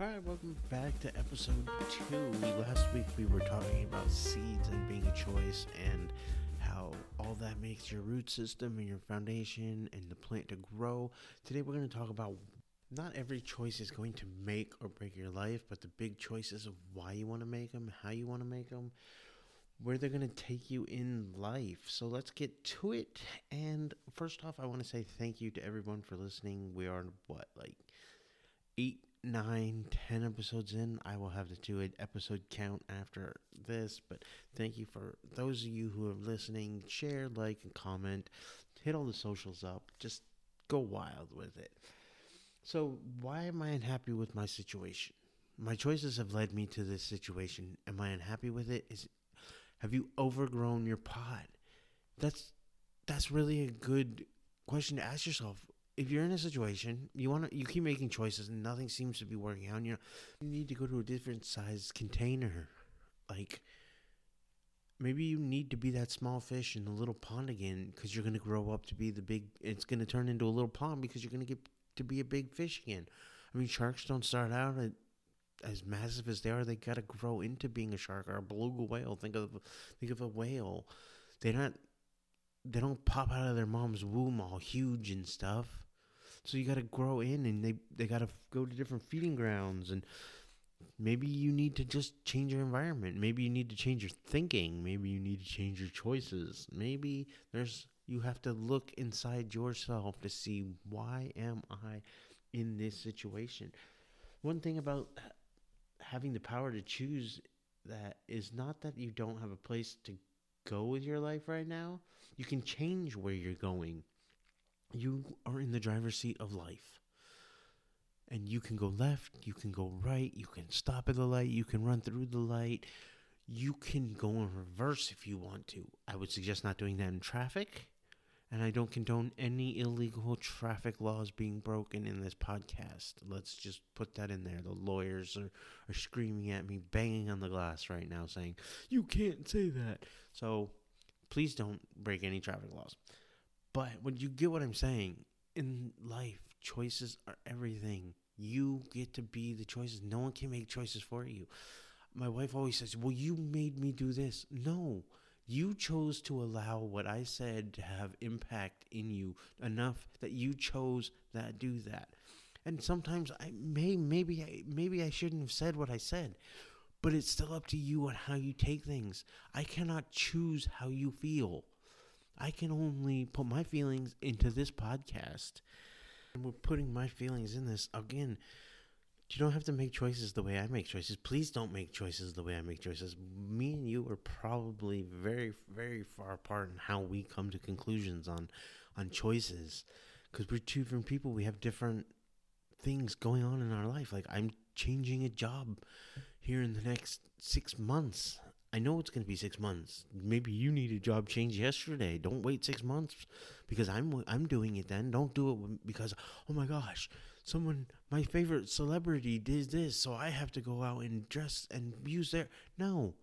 All right, welcome back to episode two. Last week we were talking about seeds and being a choice and how all that makes your root system and your foundation and the plant to grow. Today we're going to talk about not every choice is going to make or break your life, but the big choices of why you want to make them, how you want to make them, where they're going to take you in life. So let's get to it. And first off, I want to say thank you to everyone for listening. We are, what, like eight nine, ten episodes in. I will have to do an episode count after this, but thank you for those of you who are listening. Share, like, and comment. Hit all the socials up. Just go wild with it. So, why am I unhappy with my situation? My choices have led me to this situation. Am I unhappy with it? Is have you overgrown your pot? That's that's really a good question to ask yourself if you're in a situation you want to you keep making choices and nothing seems to be working out you you need to go to a different size container. Like maybe you need to be that small fish in the little pond again because you're going to grow up to be the big it's going to turn into a little pond because you're going to get to be a big fish again. I mean sharks don't start out at, as massive as they are they got to grow into being a shark or a beluga whale. Think of think of a whale. They're not they don't pop out of their mom's womb all huge and stuff so you got to grow in, and they they got to go to different feeding grounds, and maybe you need to just change your environment. Maybe you need to change your thinking. Maybe you need to change your choices. Maybe there's you have to look inside yourself to see why am I in this situation. One thing about having the power to choose that is not that you don't have a place to go with your life right now. You can change where you're going you are in the driver's seat of life. And you can go left, you can go right, you can stop at the light, you can run through the light, you can go in reverse if you want to. I would suggest not doing that in traffic. And I don't condone any illegal traffic laws being broken in this podcast. Let's just put that in there. The lawyers are, are screaming at me, banging on the glass right now, saying, You can't say that. So please don't break any traffic laws. But when you get what I'm saying, in life, choices are everything. You get to be the choices. No one can make choices for you. My wife always says, Well, you made me do this. No, you chose to allow what I said to have impact in you enough that you chose that do that. And sometimes I may maybe I maybe I shouldn't have said what I said, but it's still up to you on how you take things. I cannot choose how you feel. I can only put my feelings into this podcast. And we're putting my feelings in this. Again, you don't have to make choices the way I make choices. Please don't make choices the way I make choices. Me and you are probably very, very far apart in how we come to conclusions on on choices because we're two different people. We have different things going on in our life. Like I'm changing a job here in the next six months. I know it's going to be six months. Maybe you need a job change yesterday. Don't wait six months because I'm I'm doing it then. Don't do it because oh my gosh, someone my favorite celebrity did this, so I have to go out and dress and use their no.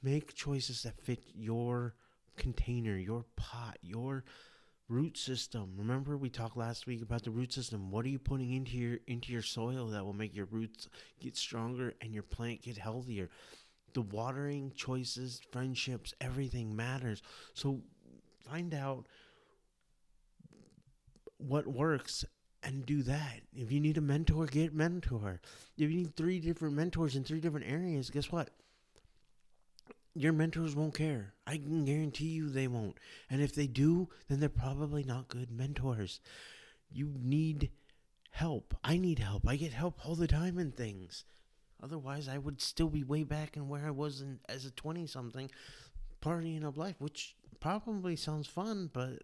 Make choices that fit your container, your pot, your root system. Remember we talked last week about the root system. What are you putting into your into your soil that will make your roots get stronger and your plant get healthier? The watering choices, friendships, everything matters. So find out what works and do that. If you need a mentor, get mentor. If you need three different mentors in three different areas, guess what? Your mentors won't care. I can guarantee you they won't. And if they do, then they're probably not good mentors. You need help. I need help. I get help all the time in things. Otherwise, I would still be way back in where I was in, as a 20 something, partying up life, which probably sounds fun, but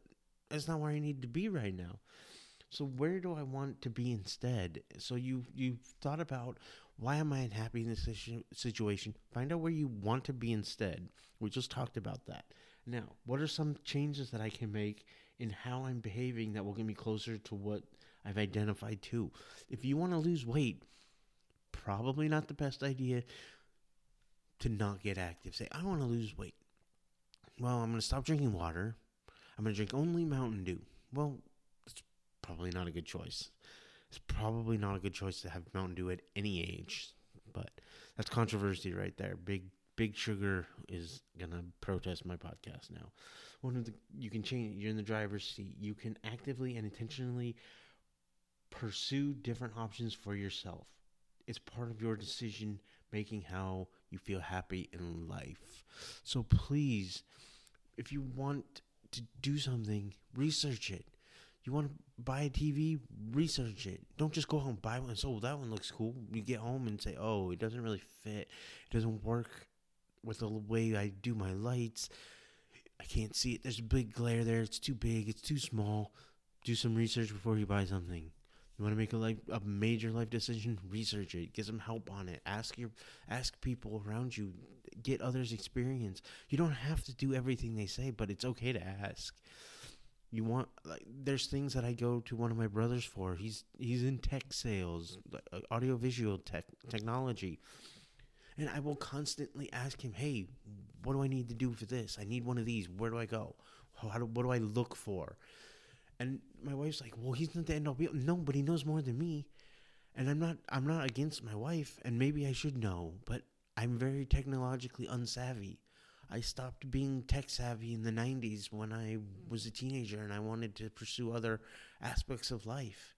that's not where I need to be right now. So where do I want to be instead? So you you thought about why am I unhappy in this situation? Find out where you want to be instead. We just talked about that. Now, what are some changes that I can make in how I'm behaving that will get me closer to what I've identified to? If you want to lose weight, probably not the best idea to not get active. Say, I want to lose weight. Well, I'm going to stop drinking water. I'm going to drink only Mountain Dew. Well, it's probably not a good choice. it's probably not a good choice to have Mountain Dew at any age. But that's controversy right there. Big Big Sugar is gonna protest my podcast now. One of the you can change. You're in the driver's seat. You can actively and intentionally pursue different options for yourself. It's part of your decision making how you feel happy in life. So please, if you want to do something, research it. You want to buy a TV, research it. Don't just go home and buy one. So that one looks cool. You get home and say, "Oh, it doesn't really fit. It doesn't work with the way I do my lights. I can't see it. There's a big glare there. It's too big. It's too small." Do some research before you buy something. You want to make a life a major life decision? Research it. Get some help on it. Ask your ask people around you. Get others' experience. You don't have to do everything they say, but it's okay to ask. You want like there's things that I go to one of my brothers for. He's he's in tech sales, uh, audio visual tech technology. And I will constantly ask him, "Hey, what do I need to do for this? I need one of these. Where do I go? How do, what do I look for?" And my wife's like, "Well, he's not the end all be all." No, but he knows more than me. And I'm not I'm not against my wife, and maybe I should know, but I'm very technologically unsavvy. I stopped being tech savvy in the 90s when I was a teenager and I wanted to pursue other aspects of life.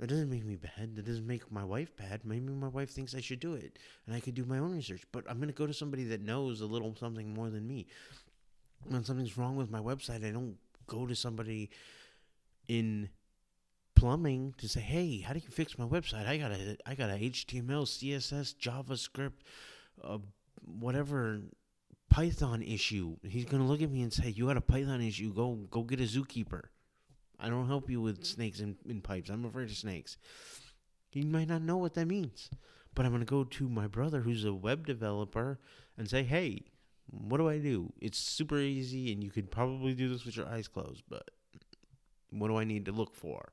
That doesn't make me bad. That doesn't make my wife bad. Maybe my wife thinks I should do it and I could do my own research. But I'm going to go to somebody that knows a little something more than me. When something's wrong with my website, I don't go to somebody in plumbing to say, "Hey, how do you fix my website? I got a I got a HTML, CSS, JavaScript, uh, whatever Python issue." He's gonna look at me and say, "You got a Python issue? Go go get a zookeeper." I don't help you with snakes in, in pipes. I'm afraid of snakes. He might not know what that means, but I'm gonna go to my brother who's a web developer and say, "Hey, what do I do? It's super easy, and you could probably do this with your eyes closed, but." What do I need to look for?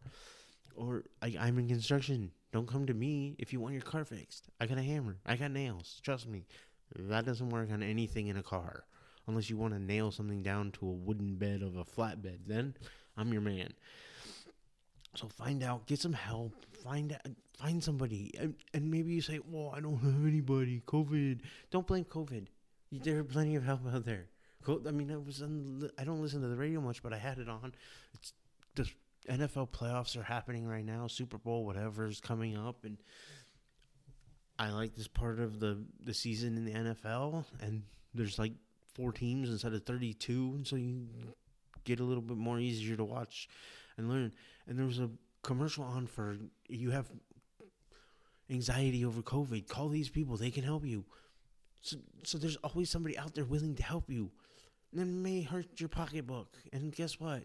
Or I, I'm in construction. Don't come to me if you want your car fixed. I got a hammer. I got nails. Trust me. That doesn't work on anything in a car. Unless you want to nail something down to a wooden bed of a flatbed. Then I'm your man. So find out, get some help, find out, find somebody, and, and maybe you say, "Well, I don't have anybody." COVID. Don't blame COVID. There are plenty of help out there. I mean, I was on, I don't listen to the radio much, but I had it on. It's the NFL playoffs are happening right now, Super Bowl, whatever is coming up, and I like this part of the the season in the NFL, and there's like four teams instead of 32, and so you get a little bit more easier to watch and learn. And there was a commercial on for you have anxiety over COVID. Call these people; they can help you. So, so there's always somebody out there willing to help you. And it may hurt your pocketbook, and guess what?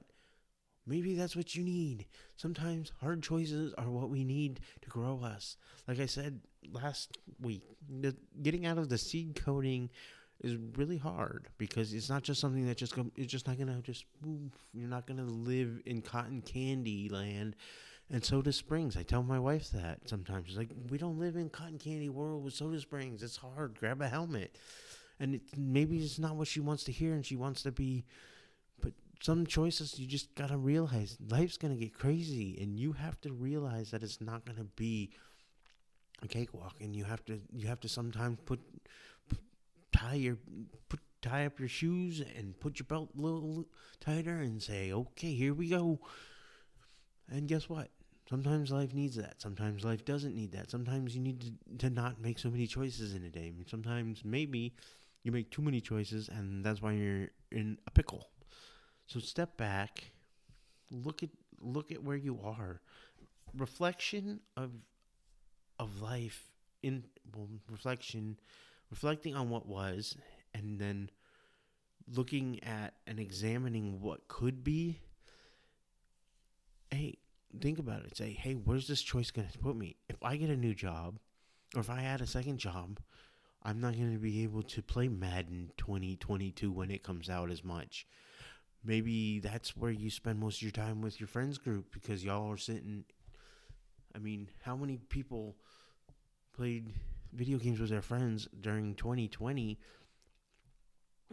Maybe that's what you need. Sometimes hard choices are what we need to grow us. Like I said last week, the, getting out of the seed coating is really hard because it's not just something that just go, it's just not gonna just. You're not gonna live in cotton candy land. And Soda Springs, I tell my wife that sometimes. She's like, we don't live in cotton candy world with Soda Springs. It's hard. Grab a helmet. And it, maybe it's not what she wants to hear, and she wants to be But some choices you just gotta realize life's gonna get crazy, and you have to realize that it's not gonna be a cakewalk, and you have to you have to sometimes put tie your put tie up your shoes and put your belt a little tighter and say, okay, here we go. And guess what? Sometimes life needs that. Sometimes life doesn't need that. Sometimes you need to, to not make so many choices in a day. Sometimes maybe you make too many choices and that's why you're in a pickle. So step back, look at look at where you are. Reflection of of life in well, reflection reflecting on what was and then looking at and examining what could be think about it say hey where's this choice going to put me? If i get a new job or if i add a second job i'm not going to be able to play madden 2022 when it comes out as much. Maybe that's where you spend most of your time with your friends group because y'all are sitting I mean, how many people played video games with their friends during 2020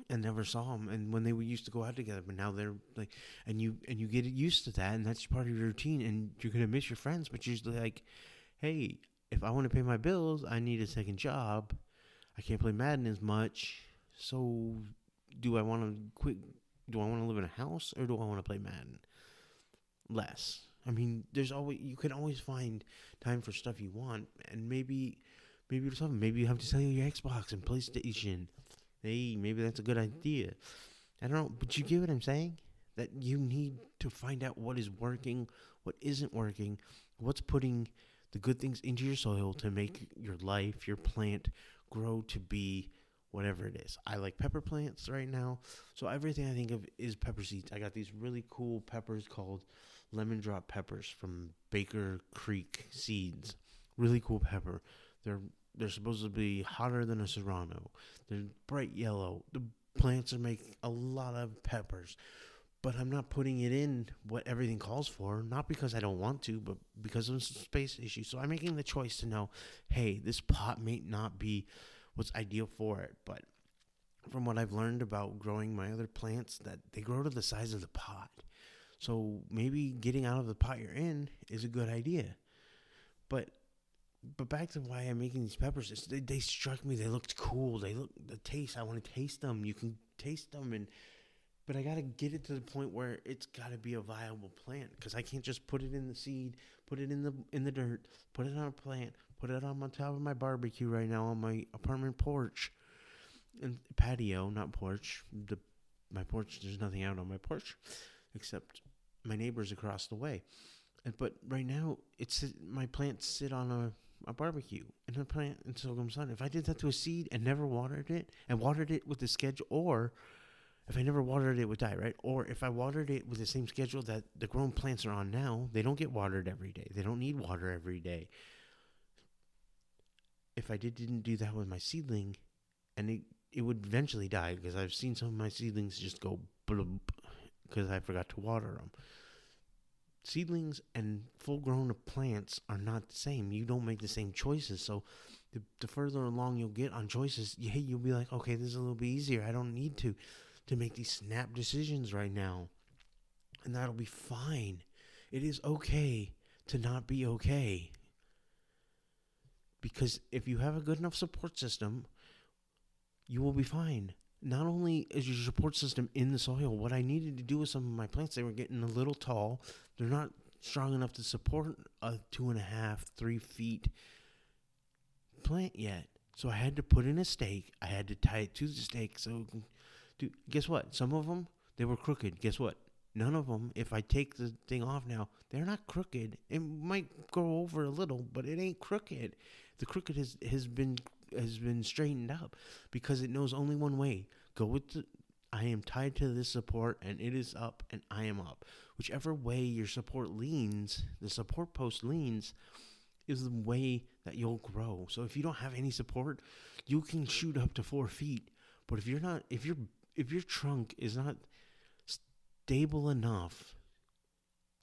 and never saw them and when they were used to go out together but now they're like and you and you get used to that and that's part of your routine and you're gonna miss your friends but you're like hey if i want to pay my bills i need a second job. I can't play madden as much. So do i want to quit do i want to live in a house or do i want to play madden? Less. I mean there's always you can always find time for stuff you want and maybe maybe something maybe you have to sell your xbox and playstation hey, maybe that's a good idea. I don't know, but you get what I'm saying? That you need to find out what is working, what isn't working, what's putting the good things into your soil to make your life, your plant grow to be whatever it is. I like pepper plants right now. So everything I think of is pepper seeds. I got these really cool peppers called lemon drop peppers from Baker Creek Seeds. Really cool pepper. They're they're supposed to be hotter than a serrano. They're bright yellow. The plants are making a lot of peppers, but I'm not putting it in what everything calls for. Not because I don't want to, but because of some space issues. So I'm making the choice to know, hey, this pot may not be what's ideal for it, but from what I've learned about growing my other plants, that they grow to the size of the pot. So maybe getting out of the pot you're in is a good idea. But but back to why I'm making these peppers. They, they struck me. They looked cool. They look the taste. I want to taste them. You can taste them, and but I gotta get it to the point where it's gotta be a viable plant because I can't just put it in the seed, put it in the in the dirt, put it on a plant, put it on top of my barbecue right now on my apartment porch, and patio, not porch. The my porch. There's nothing out on my porch, except my neighbors across the way. But right now, it's my plants sit on a a barbecue and a plant in sorghum sun. If I did that to a seed and never watered it and watered it with the schedule, or if I never watered it, it would die, right? Or if I watered it with the same schedule that the grown plants are on now, they don't get watered every day. They don't need water every day. If I did didn't do that with my seedling, and it it would eventually die because I've seen some of my seedlings just go blub because I forgot to water them seedlings and full grown plants are not the same. You don't make the same choices. So the, the further along you'll get on choices, yeah, you'll be like, okay, this is a little bit easier. I don't need to to make these snap decisions right now. And that'll be fine. It is okay to not be okay. Because if you have a good enough support system, you will be fine not only is your support system in the soil, what I needed to do with some of my plants, they were getting a little tall. They're not strong enough to support a two and a half, three feet plant yet. So I had to put in a stake. I had to tie it to the stake. So, dude, guess what? Some of them they were crooked. Guess what? None of them. If I take the thing off now, they're not crooked. It might go over a little, but it ain't crooked. The crooked has has been has been straightened up because it knows only one way. Go with the I am tied to this support and it is up and I am up. Whichever way your support leans, the support post leans, is the way that you'll grow. So if you don't have any support, you can shoot up to four feet. But if you're not, if your if your trunk is not stable enough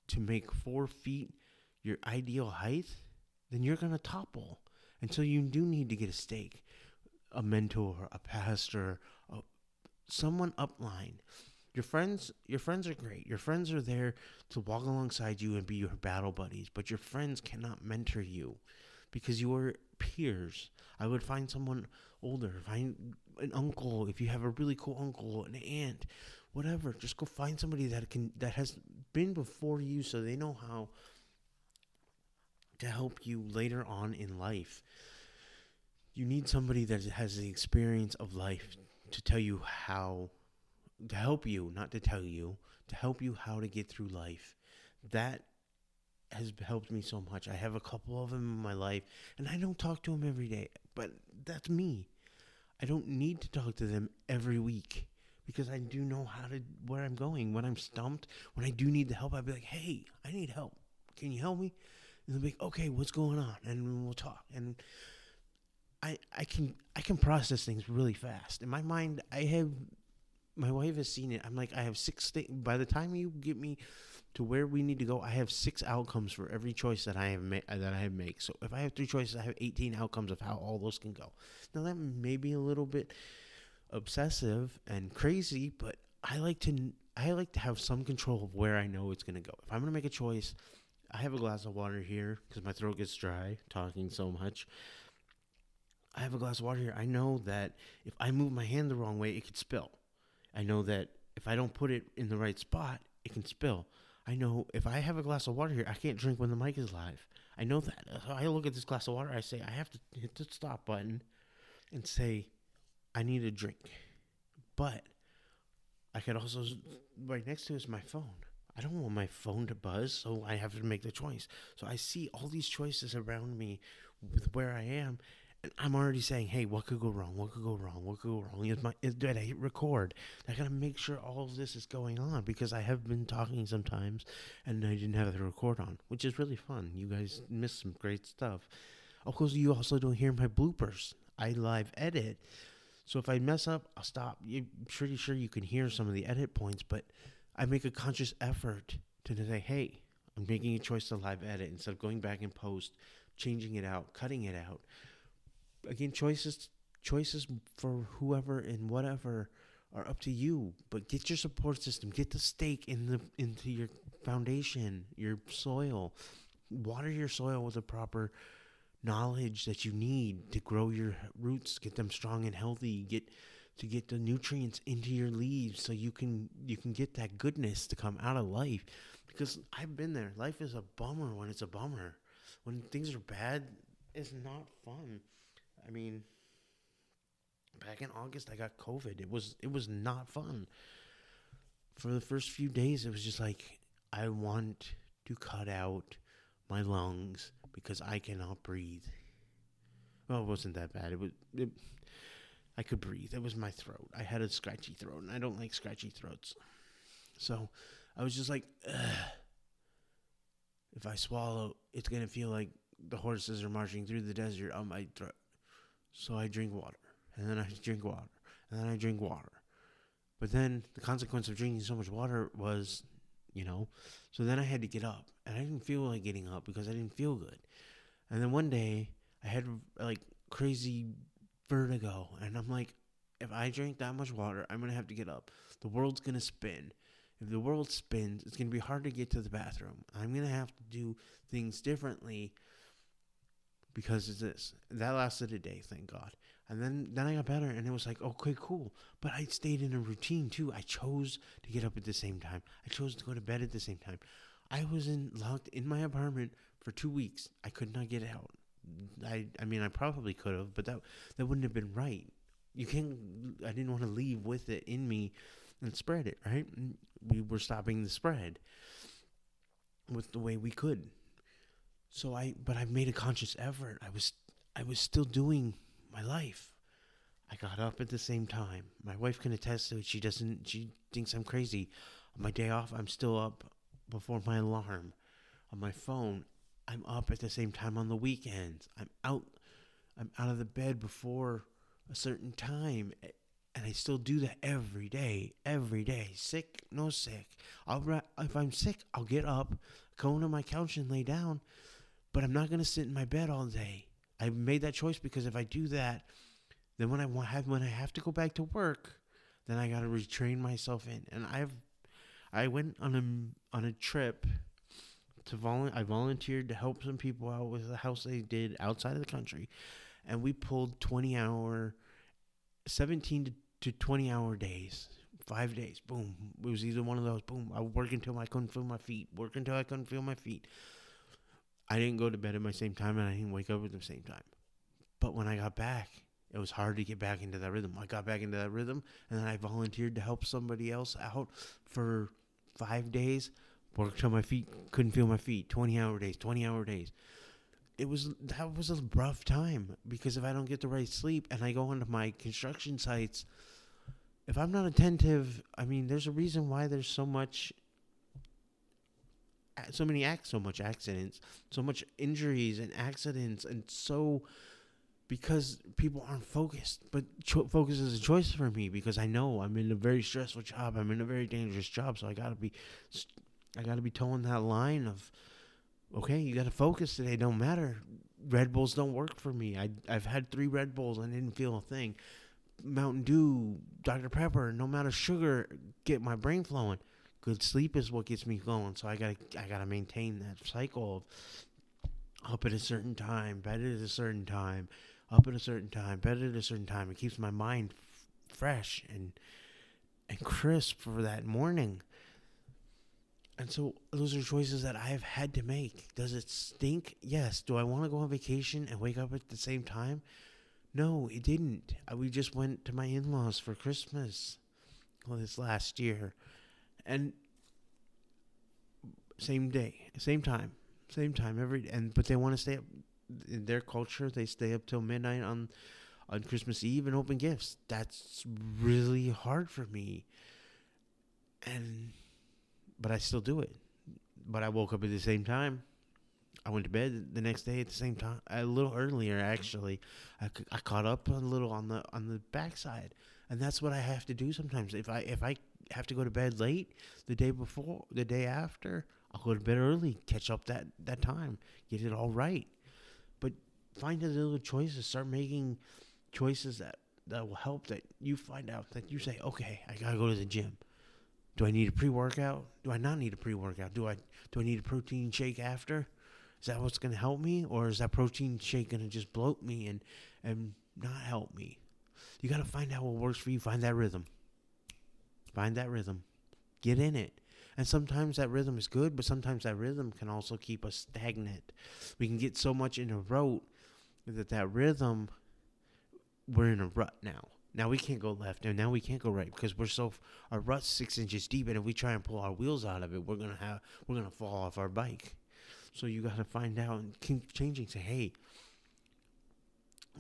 to make four feet your ideal height, then you're gonna topple. And so you do need to get a stake, a mentor, a pastor, a, someone upline. Your friends, your friends are great. Your friends are there to walk alongside you and be your battle buddies, but your friends cannot mentor you because you are peers. I would find someone older, find an uncle if you have a really cool uncle, an aunt, whatever. Just go find somebody that can that has been before you so they know how to help you later on in life. You need somebody that has the experience of life to tell you how to help you, not to tell you, to help you how to get through life. That has helped me so much. I have a couple of them in my life, and I don't talk to them every day, but that's me. I don't need to talk to them every week because I do know how to where I'm going. When I'm stumped, when I do need the help, I'd be like, "Hey, I need help. Can you help me?" And they'll be like, "Okay, what's going on?" And we'll talk. And I I can I can process things really fast. In my mind, I have my wife has seen it. I'm like, I have six things. By the time you get me to where we need to go, I have six outcomes for every choice that I have made. That I have made. So if I have three choices, I have 18 outcomes of how all those can go. Now that may be a little bit obsessive and crazy, but I like to I like to have some control of where I know it's gonna go. If I'm gonna make a choice, I have a glass of water here because my throat gets dry talking so much. I have a glass of water here. I know that if I move my hand the wrong way, it could spill. I know that if I don't put it in the right spot, it can spill. I know if I have a glass of water here, I can't drink when the mic is live. I know that. I look at this glass of water, I say, I have to hit the stop button and say, I need a drink. But I could also, right next to is my phone. I don't want my phone to buzz, so I have to make the choice. So I see all these choices around me with where I am, and I'm already saying, "Hey, what could go wrong? What could go wrong? What could go wrong?" Is my is, did I hit record? I gotta make sure all of this is going on because I have been talking sometimes, and I didn't have the record on, which is really fun. You guys missed some great stuff. Of course, you also don't hear my bloopers. I live edit, so if I mess up, I'll stop. I'm pretty sure you can hear some of the edit points, but I make a conscious effort to say, hey, I'm making a choice to live edit instead of going back and post, changing it out, cutting it out. Again, choices choices for whoever and whatever are up to you. But get your support system, get the stake in the into your foundation, your soil. Water your soil with the proper knowledge that you need to grow your roots, get them strong and healthy, get to get the nutrients into your leaves so you can you can get that goodness to come out of life because I've been there. Life is a bummer when it's a bummer. When things are bad, it's not fun. I mean, back in August I got COVID. It was it was not fun. For the first few days it was just like I want to cut out my lungs because I cannot breathe. Well, it wasn't that bad. It was it, I could breathe. It was my throat. I had a scratchy throat, and I don't like scratchy throats. So I was just like, Ugh. if I swallow, it's going to feel like the horses are marching through the desert on my throat. So I drink water, and then I drink water, and then I drink water. But then the consequence of drinking so much water was, you know, so then I had to get up, and I didn't feel like getting up because I didn't feel good. And then one day I had like crazy vertigo. And I'm like, if I drink that much water, I'm going to have to get up. The world's going to spin. If the world spins, it's going to be hard to get to the bathroom. I'm going to have to do things differently because of this. That lasted a day, thank God. And then, then I got better, and it was like, okay, cool. But I stayed in a routine too. I chose to get up at the same time. I chose to go to bed at the same time. I was in locked in my apartment for two weeks. I could not get out. I I mean I probably could have, but that that wouldn't have been right. You can't. I didn't want to leave with it in me and spread it. Right? Mm, we were stopping the spread with the way we could. So I, but I made a conscious effort. I was I was still doing my life. I got up at the same time. My wife can attest to it. She doesn't. She thinks I'm crazy. On my day off, I'm still up before my alarm on my phone I'm up at the same time on the weekends. I'm out I'm out of the bed before a certain time and I still do that every day, every day. Sick, no sick. I'll if I'm sick, I'll get up, go into my couch and lay down, but I'm not going to sit in my bed all day. I made that choice because if I do that, then when I have when I have to go back to work, then I got to retrain myself in. And I've I went on a on a trip to vol- I volunteered to help some people out with a house they did outside of the country, and we pulled twenty hour, seventeen to, to twenty hour days, five days. Boom, it was either one of those. Boom, I work until I couldn't feel my feet. Work until I couldn't feel my feet. I didn't go to bed at my same time, and I didn't wake up at the same time. But when I got back, it was hard to get back into that rhythm. I got back into that rhythm, and then I volunteered to help somebody else out for five days worked on my feet, couldn't feel my feet. Twenty hour days, twenty hour days. It was that was a rough time because if I don't get the right sleep and I go onto my construction sites, if I'm not attentive, I mean, there's a reason why there's so much, so many acts, so much accidents, so much injuries and accidents, and so because people aren't focused. But cho- focus is a choice for me because I know I'm in a very stressful job. I'm in a very dangerous job, so I gotta be I got to be toeing that line of, okay, you got to focus today. Don't matter. Red Bulls don't work for me. I I've had three Red Bulls and didn't feel a thing. Mountain Dew, Dr. Pepper, no of sugar, get my brain flowing. Good sleep is what gets me going. So I gotta I gotta maintain that cycle of up at a certain time, bed at a certain time, up at a certain time, bed at a certain time. It keeps my mind f- fresh and and crisp for that morning. And so those are choices that I've had to make. Does it stink? Yes. Do I want to go on vacation and wake up at the same time? No, it didn't. We just went to my in laws for Christmas well, this last year. And same day, same time, same time every and but they want to stay up in their culture, they stay up till midnight on on Christmas Eve and open gifts. That's really hard for me. And but I still do it. But I woke up at the same time. I went to bed the next day at the same time, a little earlier actually. I, I caught up a little on the on the backside, and that's what I have to do sometimes. If I if I have to go to bed late the day before, the day after, I'll go to bed early, catch up that that time, get it all right. But find the little choices, start making choices that that will help. That you find out that you say, okay, I gotta go to the gym. Do I need a pre workout? Do I not need a pre workout? Do I do I need a protein shake after? Is that what's gonna help me, or is that protein shake gonna just bloat me and and not help me? You gotta find out what works for you. Find that rhythm. Find that rhythm. Get in it. And sometimes that rhythm is good, but sometimes that rhythm can also keep us stagnant. We can get so much in a rote that that rhythm, we're in a rut now. Now we can't go left, and now we can't go right because we're so our rut's six inches deep, and if we try and pull our wheels out of it, we're gonna have we're gonna fall off our bike. So you got to find out and keep changing. Say, hey,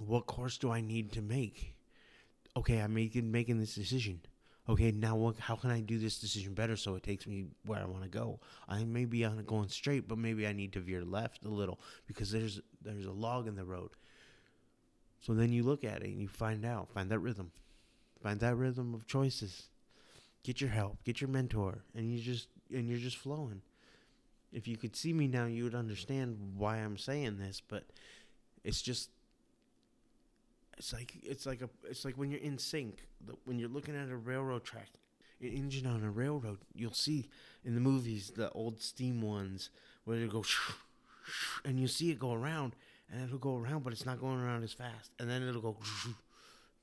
what course do I need to make? Okay, I'm making making this decision. Okay, now what? How can I do this decision better so it takes me where I want to go? I may be on going straight, but maybe I need to veer left a little because there's there's a log in the road. So then you look at it and you find out, find that rhythm, find that rhythm of choices. Get your help, get your mentor, and you just and you're just flowing. If you could see me now, you would understand why I'm saying this, but it's just it's like it's like a it's like when you're in sync. When you're looking at a railroad track, an engine on a railroad, you'll see in the movies the old steam ones where they go, and you see it go around, and it'll go around, but it's not going around as fast, and then it'll go,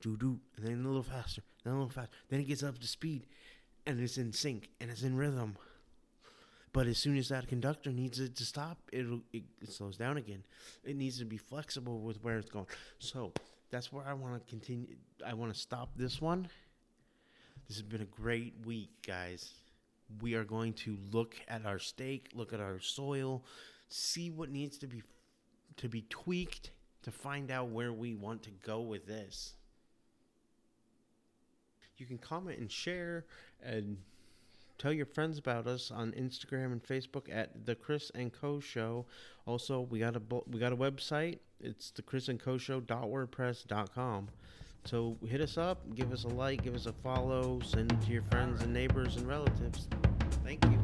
doo doo, and then a little faster, then a little faster, then it gets up to speed, and it's in sync and it's in rhythm. But as soon as that conductor needs it to stop, it, it slows down again. It needs to be flexible with where it's going. So that's where I want to continue. I want to stop this one. This has been a great week, guys. We are going to look at our stake, look at our soil, see what needs to be to be tweaked to find out where we want to go with this. You can comment and share and tell your friends about us on Instagram and Facebook at the Chris and Co Show. Also, we got a we got a website. It's the Chris and Co Show.wordpress.com. So hit us up, give us a like, give us a follow, send it to your friends and neighbors and relatives. Thank you.